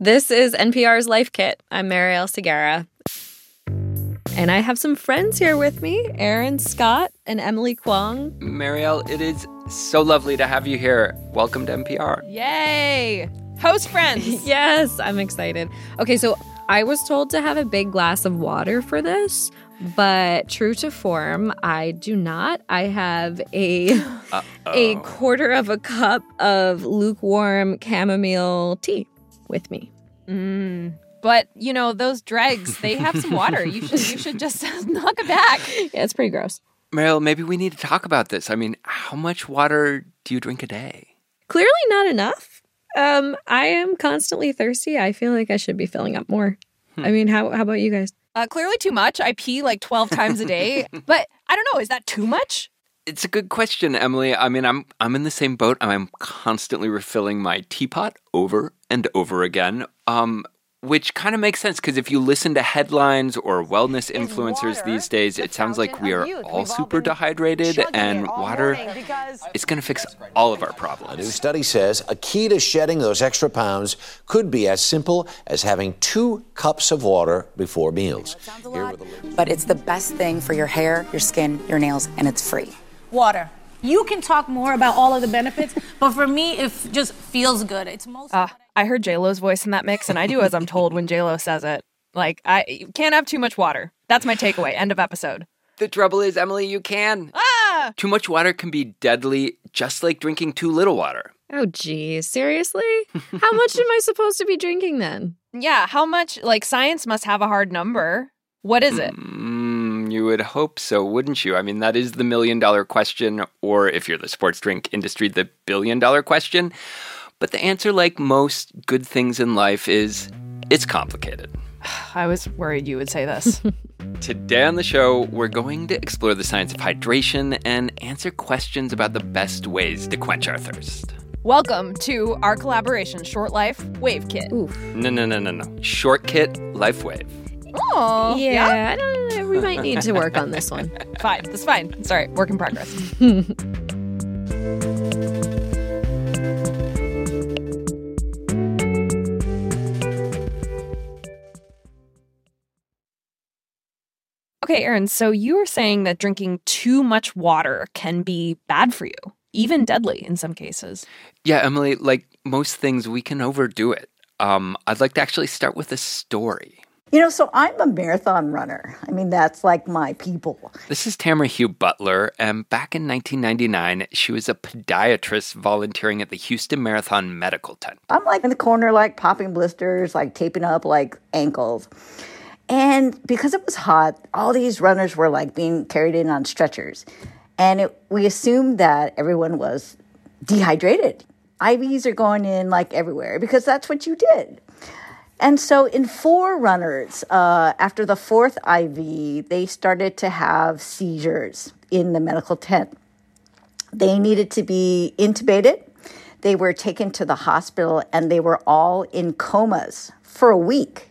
This is NPR's Life Kit. I'm Marielle Segarra. And I have some friends here with me Aaron Scott and Emily Kwong. Marielle, it is so lovely to have you here. Welcome to NPR. Yay! Host friends. yes, I'm excited. Okay, so I was told to have a big glass of water for this, but true to form, I do not. I have a a quarter of a cup of lukewarm chamomile tea with me. Mm. But you know those dregs, they have some water. You should you should just knock it back. Yeah, it's pretty gross. Marielle, maybe we need to talk about this. I mean, how much water do you drink a day? Clearly not enough. Um, I am constantly thirsty. I feel like I should be filling up more. Hmm. I mean, how how about you guys? Uh, clearly too much. I pee like twelve times a day, but I don't know. Is that too much? It's a good question, Emily. I mean, I'm I'm in the same boat. I'm constantly refilling my teapot over and over again. Um, which kind of makes sense because if you listen to headlines or wellness influencers these days, it sounds like we are all super dehydrated, and water is going to fix all of our problems. A new study says a key to shedding those extra pounds could be as simple as having two cups of water before meals. But it's the best thing for your hair, your skin, your nails, and it's free. Water. You can talk more about all of the benefits, but for me, it just feels good. It's most. Uh, I heard J Lo's voice in that mix, and I do as I'm told when J Lo says it. Like I can't have too much water. That's my takeaway. End of episode. The trouble is, Emily, you can. Ah! Too much water can be deadly, just like drinking too little water. Oh, geez, seriously? how much am I supposed to be drinking then? Yeah, how much? Like science must have a hard number. What is it? Mm, you would hope so, wouldn't you? I mean, that is the million dollar question, or if you're the sports drink industry, the billion dollar question. But the answer, like most good things in life, is it's complicated. I was worried you would say this. Today on the show, we're going to explore the science of hydration and answer questions about the best ways to quench our thirst. Welcome to our collaboration, Short Life Wave Kit. Oof. No, no, no, no, no. Short Kit Life Wave. Oh, yeah. yeah. I don't know. We might need to work on this one. fine. That's fine. Sorry. Work in progress. Okay, Aaron, so you were saying that drinking too much water can be bad for you, even deadly in some cases. Yeah, Emily, like most things, we can overdo it. Um, I'd like to actually start with a story. You know, so I'm a marathon runner. I mean, that's like my people. This is Tamara Hew-Butler, and back in 1999, she was a podiatrist volunteering at the Houston Marathon Medical Tent. I'm like in the corner, like popping blisters, like taping up like ankles. And because it was hot, all these runners were like being carried in on stretchers. And it, we assumed that everyone was dehydrated. IVs are going in like everywhere because that's what you did. And so, in four runners, uh, after the fourth IV, they started to have seizures in the medical tent. They needed to be intubated. They were taken to the hospital and they were all in comas for a week.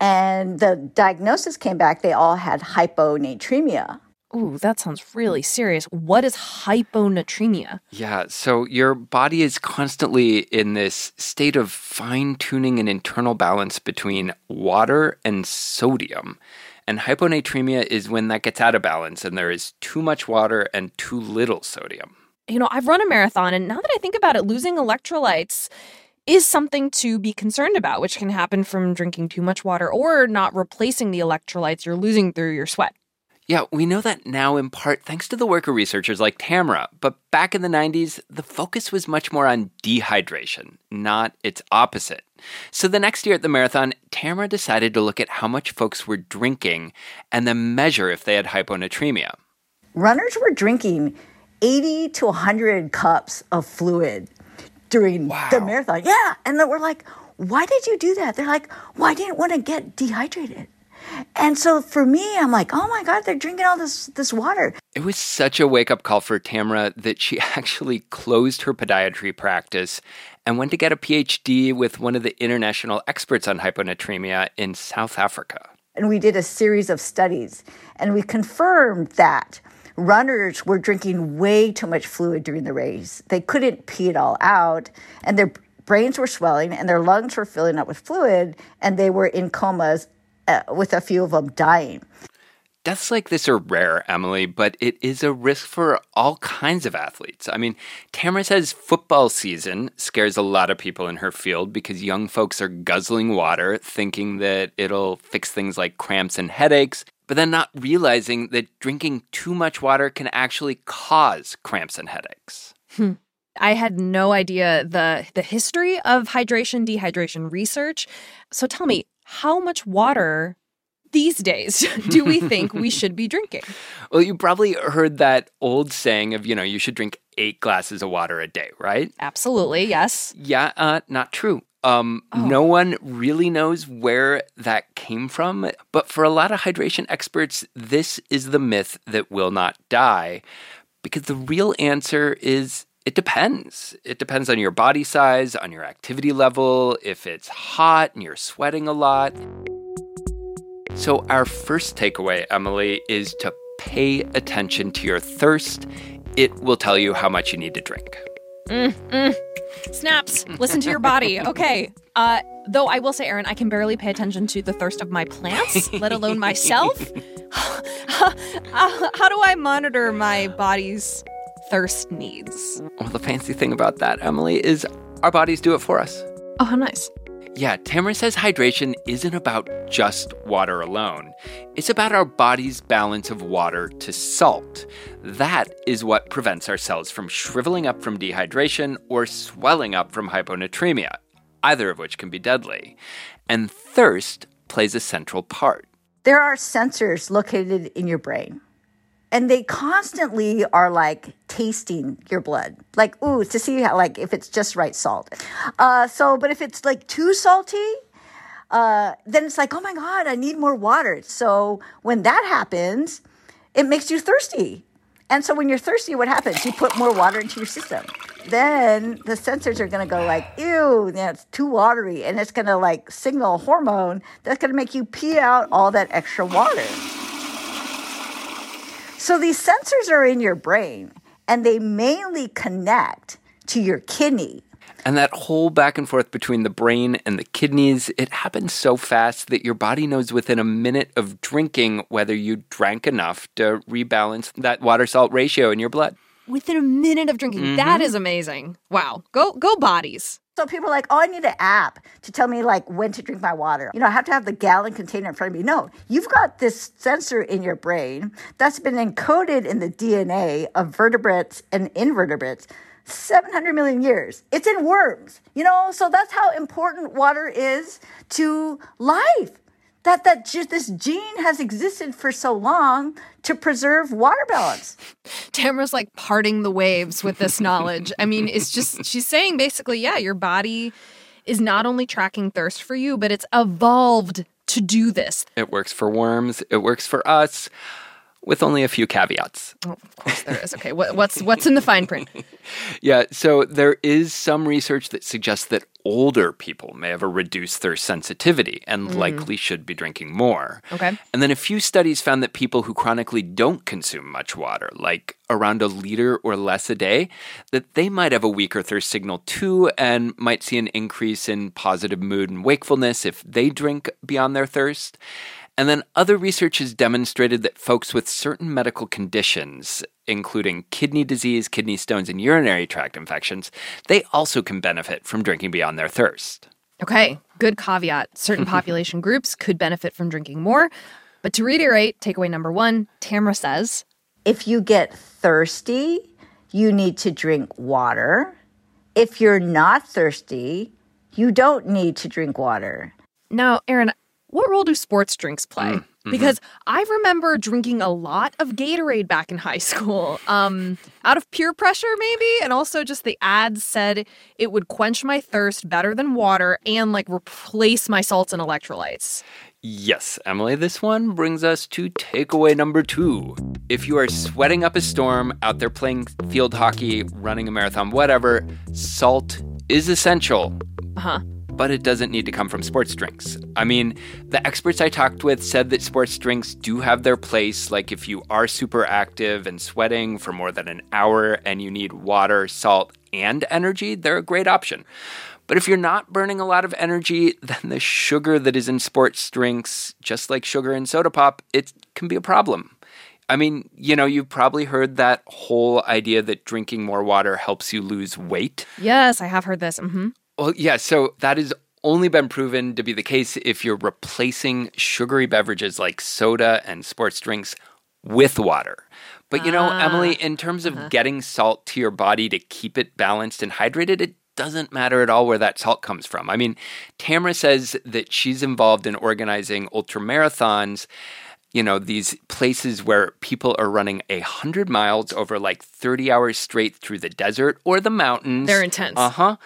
And the diagnosis came back, they all had hyponatremia. Ooh, that sounds really serious. What is hyponatremia? Yeah, so your body is constantly in this state of fine tuning and internal balance between water and sodium. And hyponatremia is when that gets out of balance and there is too much water and too little sodium. You know, I've run a marathon, and now that I think about it, losing electrolytes is something to be concerned about, which can happen from drinking too much water or not replacing the electrolytes you're losing through your sweat. Yeah, we know that now in part thanks to the work of researchers like Tamara, but back in the 90s, the focus was much more on dehydration, not its opposite. So the next year at the marathon, Tamara decided to look at how much folks were drinking and then measure if they had hyponatremia. Runners were drinking 80 to 100 cups of fluid during wow. the marathon. Yeah. And then we're like, why did you do that? They're like, well, I didn't want to get dehydrated. And so for me, I'm like, oh my God, they're drinking all this this water. It was such a wake up call for Tamara that she actually closed her podiatry practice and went to get a PhD with one of the international experts on hyponatremia in South Africa. And we did a series of studies and we confirmed that runners were drinking way too much fluid during the race. They couldn't pee it all out, and their brains were swelling and their lungs were filling up with fluid, and they were in comas, uh, with a few of them dying. Deaths like this are rare, Emily, but it is a risk for all kinds of athletes. I mean, Tamara says football season scares a lot of people in her field because young folks are guzzling water, thinking that it'll fix things like cramps and headaches, but then not realizing that drinking too much water can actually cause cramps and headaches. Hmm. I had no idea the the history of hydration dehydration research. So tell me, how much water these days do we think we should be drinking? Well, you probably heard that old saying of, you know, you should drink eight glasses of water a day, right? Absolutely, yes. Yeah, uh, not true. Um, oh. No one really knows where that came from, but for a lot of hydration experts, this is the myth that will not die. Because the real answer is it depends. It depends on your body size, on your activity level, if it's hot and you're sweating a lot. So, our first takeaway, Emily, is to pay attention to your thirst. It will tell you how much you need to drink. Mm, mm. Snaps. Listen to your body. Okay. Uh, though I will say, Aaron, I can barely pay attention to the thirst of my plants, let alone myself. how do I monitor my body's thirst needs? Well, the fancy thing about that, Emily, is our bodies do it for us. Oh, how nice. Yeah, Tamara says hydration isn't about just water alone. It's about our body's balance of water to salt. That is what prevents our cells from shriveling up from dehydration or swelling up from hyponatremia, either of which can be deadly. And thirst plays a central part. There are sensors located in your brain and they constantly are like tasting your blood. Like ooh to see how like if it's just right salt. Uh, so but if it's like too salty uh, then it's like oh my god i need more water. So when that happens it makes you thirsty. And so when you're thirsty what happens? You put more water into your system. Then the sensors are going to go like ew that's too watery. And it's going to like signal a hormone that's going to make you pee out all that extra water so these sensors are in your brain and they mainly connect to your kidney. And that whole back and forth between the brain and the kidneys, it happens so fast that your body knows within a minute of drinking whether you drank enough to rebalance that water salt ratio in your blood. Within a minute of drinking. Mm-hmm. That is amazing. Wow. Go go bodies. So people are like, oh, I need an app to tell me like when to drink my water. You know, I have to have the gallon container in front of me. No, you've got this sensor in your brain that's been encoded in the DNA of vertebrates and invertebrates 700 million years. It's in worms, you know, so that's how important water is to life that that just this gene has existed for so long to preserve water balance. Tamara's like parting the waves with this knowledge. I mean, it's just she's saying basically, yeah, your body is not only tracking thirst for you, but it's evolved to do this. It works for worms, it works for us with only a few caveats. Oh, of course there is. Okay, what, what's what's in the fine print? yeah, so there is some research that suggests that older people may have a reduced thirst sensitivity and mm. likely should be drinking more. Okay. And then a few studies found that people who chronically don't consume much water, like around a liter or less a day, that they might have a weaker thirst signal too and might see an increase in positive mood and wakefulness if they drink beyond their thirst. And then other research has demonstrated that folks with certain medical conditions, including kidney disease, kidney stones, and urinary tract infections, they also can benefit from drinking beyond their thirst. Okay, good caveat. Certain population groups could benefit from drinking more. But to reiterate, takeaway number one Tamara says If you get thirsty, you need to drink water. If you're not thirsty, you don't need to drink water. Now, Aaron, what role do sports drinks play? Mm, mm-hmm. Because I remember drinking a lot of Gatorade back in high school, um, out of peer pressure, maybe, and also just the ads said it would quench my thirst better than water and like replace my salts and electrolytes. Yes, Emily, this one brings us to takeaway number two. If you are sweating up a storm out there playing field hockey, running a marathon, whatever, salt is essential. Uh huh but it doesn't need to come from sports drinks. I mean, the experts I talked with said that sports drinks do have their place, like if you are super active and sweating for more than an hour and you need water, salt, and energy, they're a great option. But if you're not burning a lot of energy, then the sugar that is in sports drinks, just like sugar in soda pop, it can be a problem. I mean, you know, you've probably heard that whole idea that drinking more water helps you lose weight. Yes, I have heard this. Mm-hmm. Well, yeah, so that has only been proven to be the case if you're replacing sugary beverages like soda and sports drinks with water. But you know, Emily, in terms of getting salt to your body to keep it balanced and hydrated, it doesn't matter at all where that salt comes from. I mean, Tamara says that she's involved in organizing ultra marathons, you know, these places where people are running a hundred miles over like 30 hours straight through the desert or the mountains. They're intense. Uh-huh.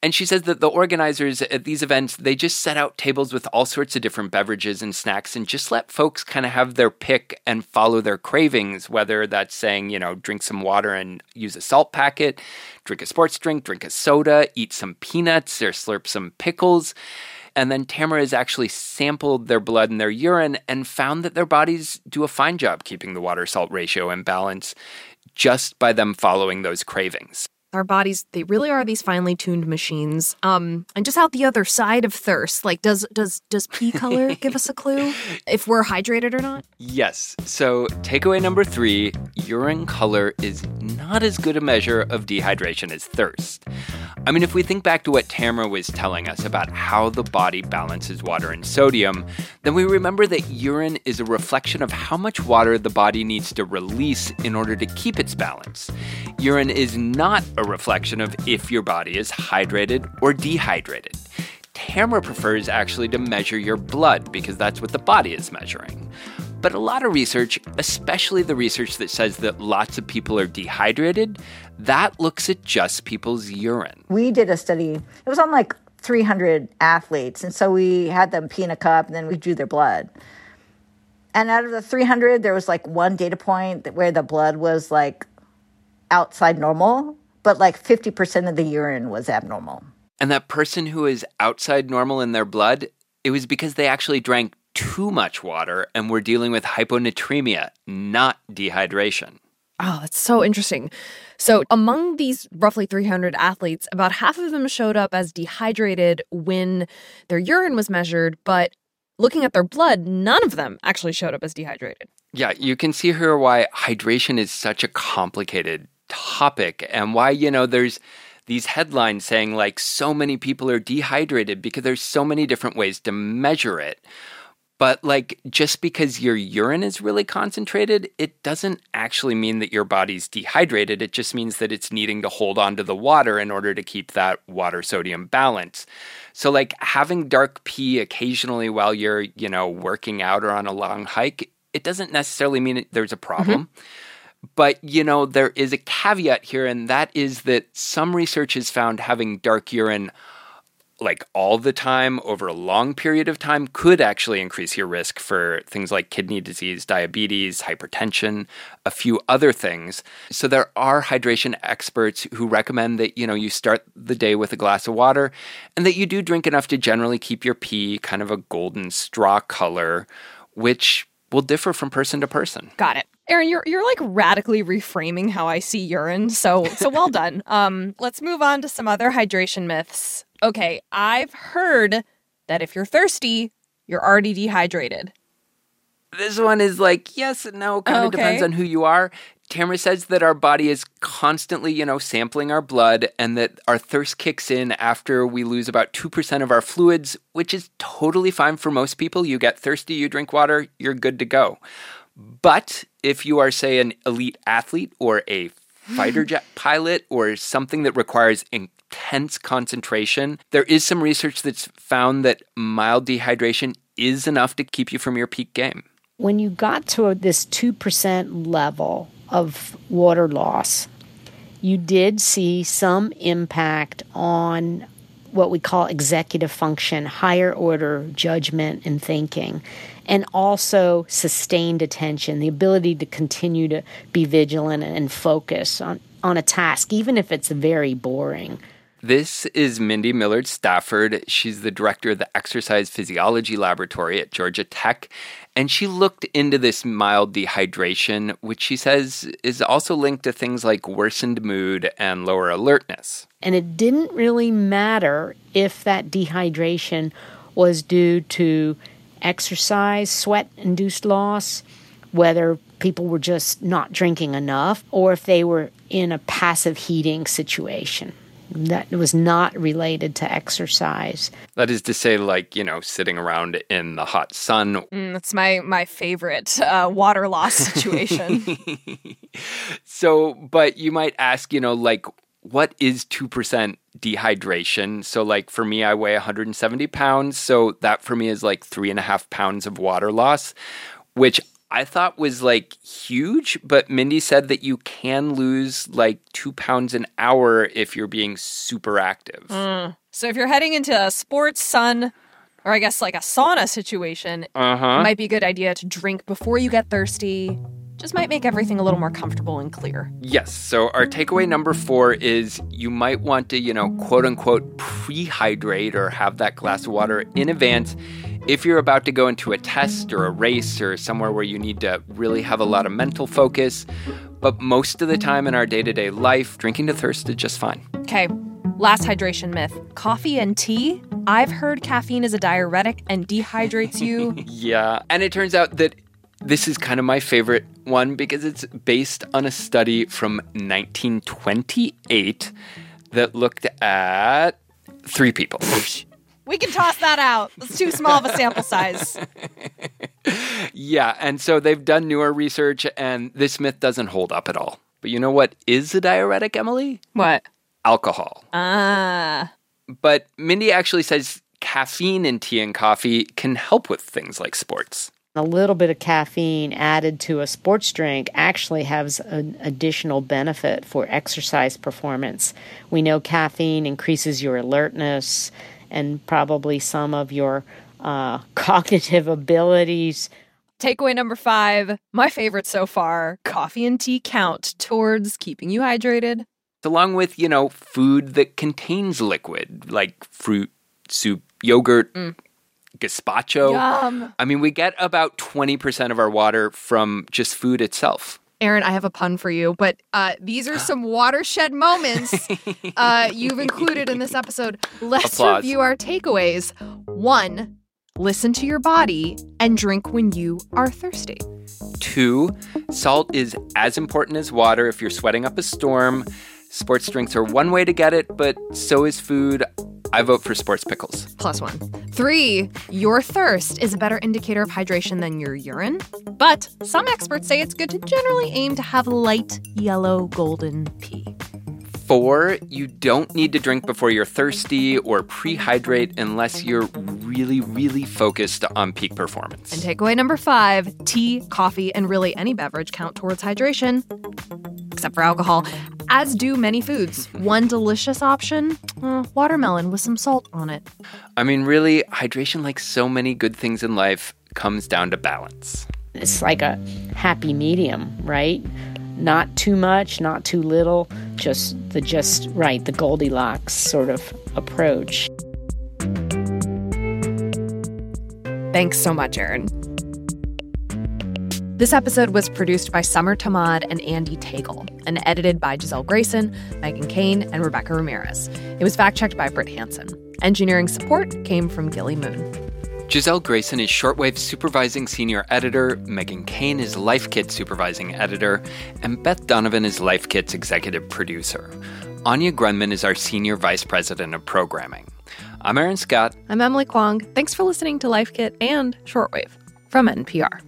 And she says that the organizers at these events, they just set out tables with all sorts of different beverages and snacks and just let folks kind of have their pick and follow their cravings, whether that's saying, you know, drink some water and use a salt packet, drink a sports drink, drink a soda, eat some peanuts or slurp some pickles. And then Tamara has actually sampled their blood and their urine and found that their bodies do a fine job keeping the water salt ratio in balance just by them following those cravings. Our bodies, they really are these finely tuned machines. Um, and just out the other side of thirst, like does does does pee color give us a clue if we're hydrated or not? Yes. So, takeaway number three urine color is not as good a measure of dehydration as thirst. I mean, if we think back to what Tamara was telling us about how the body balances water and sodium, then we remember that urine is a reflection of how much water the body needs to release in order to keep its balance. Urine is not a reflection of if your body is hydrated or dehydrated. Tamara prefers actually to measure your blood because that's what the body is measuring. But a lot of research, especially the research that says that lots of people are dehydrated, that looks at just people's urine. We did a study, it was on like 300 athletes. And so we had them pee in a cup and then we drew their blood. And out of the 300, there was like one data point where the blood was like outside normal, but like 50% of the urine was abnormal. And that person who is outside normal in their blood, it was because they actually drank too much water and we're dealing with hyponatremia, not dehydration. Oh, that's so interesting. So, among these roughly 300 athletes, about half of them showed up as dehydrated when their urine was measured, but looking at their blood, none of them actually showed up as dehydrated. Yeah, you can see here why hydration is such a complicated topic and why, you know, there's these headlines saying like so many people are dehydrated because there's so many different ways to measure it. But like just because your urine is really concentrated, it doesn't actually mean that your body's dehydrated. It just means that it's needing to hold on to the water in order to keep that water sodium balance. So like having dark pee occasionally while you're, you know, working out or on a long hike, it doesn't necessarily mean there's a problem. Mm-hmm. But, you know, there is a caveat here, and that is that some research has found having dark urine like all the time over a long period of time could actually increase your risk for things like kidney disease, diabetes, hypertension, a few other things. So there are hydration experts who recommend that, you know, you start the day with a glass of water and that you do drink enough to generally keep your pee kind of a golden straw color, which will differ from person to person. Got it. Aaron, you're you're like radically reframing how I see urine. So so well done. Um, let's move on to some other hydration myths. Okay, I've heard that if you're thirsty, you're already dehydrated. This one is like yes and no, kind of Okay. depends on who you are. Tamara says that our body is constantly, you know, sampling our blood and that our thirst kicks in after we lose about 2% of our fluids, which is totally fine for most people. You get thirsty, you drink water, you're good to go. But if you are, say, an elite athlete or a fighter jet pilot or something that requires intense concentration, there is some research that's found that mild dehydration is enough to keep you from your peak game. When you got to this 2% level of water loss, you did see some impact on what we call executive function, higher order judgment and thinking, and also sustained attention, the ability to continue to be vigilant and focus on, on a task, even if it's very boring. This is Mindy Millard Stafford. She's the director of the Exercise Physiology Laboratory at Georgia Tech. And she looked into this mild dehydration, which she says is also linked to things like worsened mood and lower alertness. And it didn't really matter if that dehydration was due to exercise, sweat induced loss, whether people were just not drinking enough, or if they were in a passive heating situation that was not related to exercise. That is to say, like, you know, sitting around in the hot sun. Mm, that's my, my favorite uh, water loss situation. so, but you might ask, you know, like, what is 2% dehydration? So, like, for me, I weigh 170 pounds. So, that for me is like three and a half pounds of water loss, which I thought was like huge, but Mindy said that you can lose like two pounds an hour if you're being super active. Mm. So if you're heading into a sports sun, or I guess like a sauna situation, uh-huh. it might be a good idea to drink before you get thirsty. Just might make everything a little more comfortable and clear. Yes. So our takeaway number four is you might want to, you know, quote unquote, pre-hydrate or have that glass of water in advance if you're about to go into a test or a race or somewhere where you need to really have a lot of mental focus, but most of the time in our day to day life, drinking to thirst is just fine. Okay, last hydration myth coffee and tea. I've heard caffeine is a diuretic and dehydrates you. yeah, and it turns out that this is kind of my favorite one because it's based on a study from 1928 that looked at three people. We can toss that out. It's too small of a sample size. yeah, and so they've done newer research, and this myth doesn't hold up at all. But you know what is a diuretic, Emily? What? Alcohol. Ah. But Mindy actually says caffeine in tea and coffee can help with things like sports. A little bit of caffeine added to a sports drink actually has an additional benefit for exercise performance. We know caffeine increases your alertness and probably some of your uh, cognitive abilities. Takeaway number five, my favorite so far coffee and tea count towards keeping you hydrated. Along with, you know, food that contains liquid, like fruit, soup, yogurt, mm. gazpacho. Yum. I mean, we get about 20% of our water from just food itself. Aaron, I have a pun for you, but uh, these are some watershed moments uh, you've included in this episode. Let's Applause. review our takeaways. One, listen to your body and drink when you are thirsty. Two, salt is as important as water if you're sweating up a storm. Sports drinks are one way to get it, but so is food. I vote for sports pickles. Plus one. Three, your thirst is a better indicator of hydration than your urine. But some experts say it's good to generally aim to have light yellow golden pee. Four, you don't need to drink before you're thirsty or prehydrate unless you're really, really focused on peak performance. And takeaway number five tea, coffee, and really any beverage count towards hydration, except for alcohol, as do many foods. One delicious option uh, watermelon with some salt on it. I mean, really, hydration, like so many good things in life, comes down to balance. It's like a happy medium, right? Not too much, not too little, just the just right, the Goldilocks sort of approach. Thanks so much, Aaron. This episode was produced by Summer Thomad and Andy Tagle and edited by Giselle Grayson, Megan Kane, and Rebecca Ramirez. It was fact checked by Britt Hanson. Engineering support came from Gilly Moon. Giselle Grayson is Shortwave Supervising Senior Editor, Megan Kane is Life Kit Supervising Editor, and Beth Donovan is Life Kit's Executive Producer. Anya Grundmann is our Senior Vice President of Programming. I'm Aaron Scott. I'm Emily Kwong. Thanks for listening to Life Kit and Shortwave from NPR.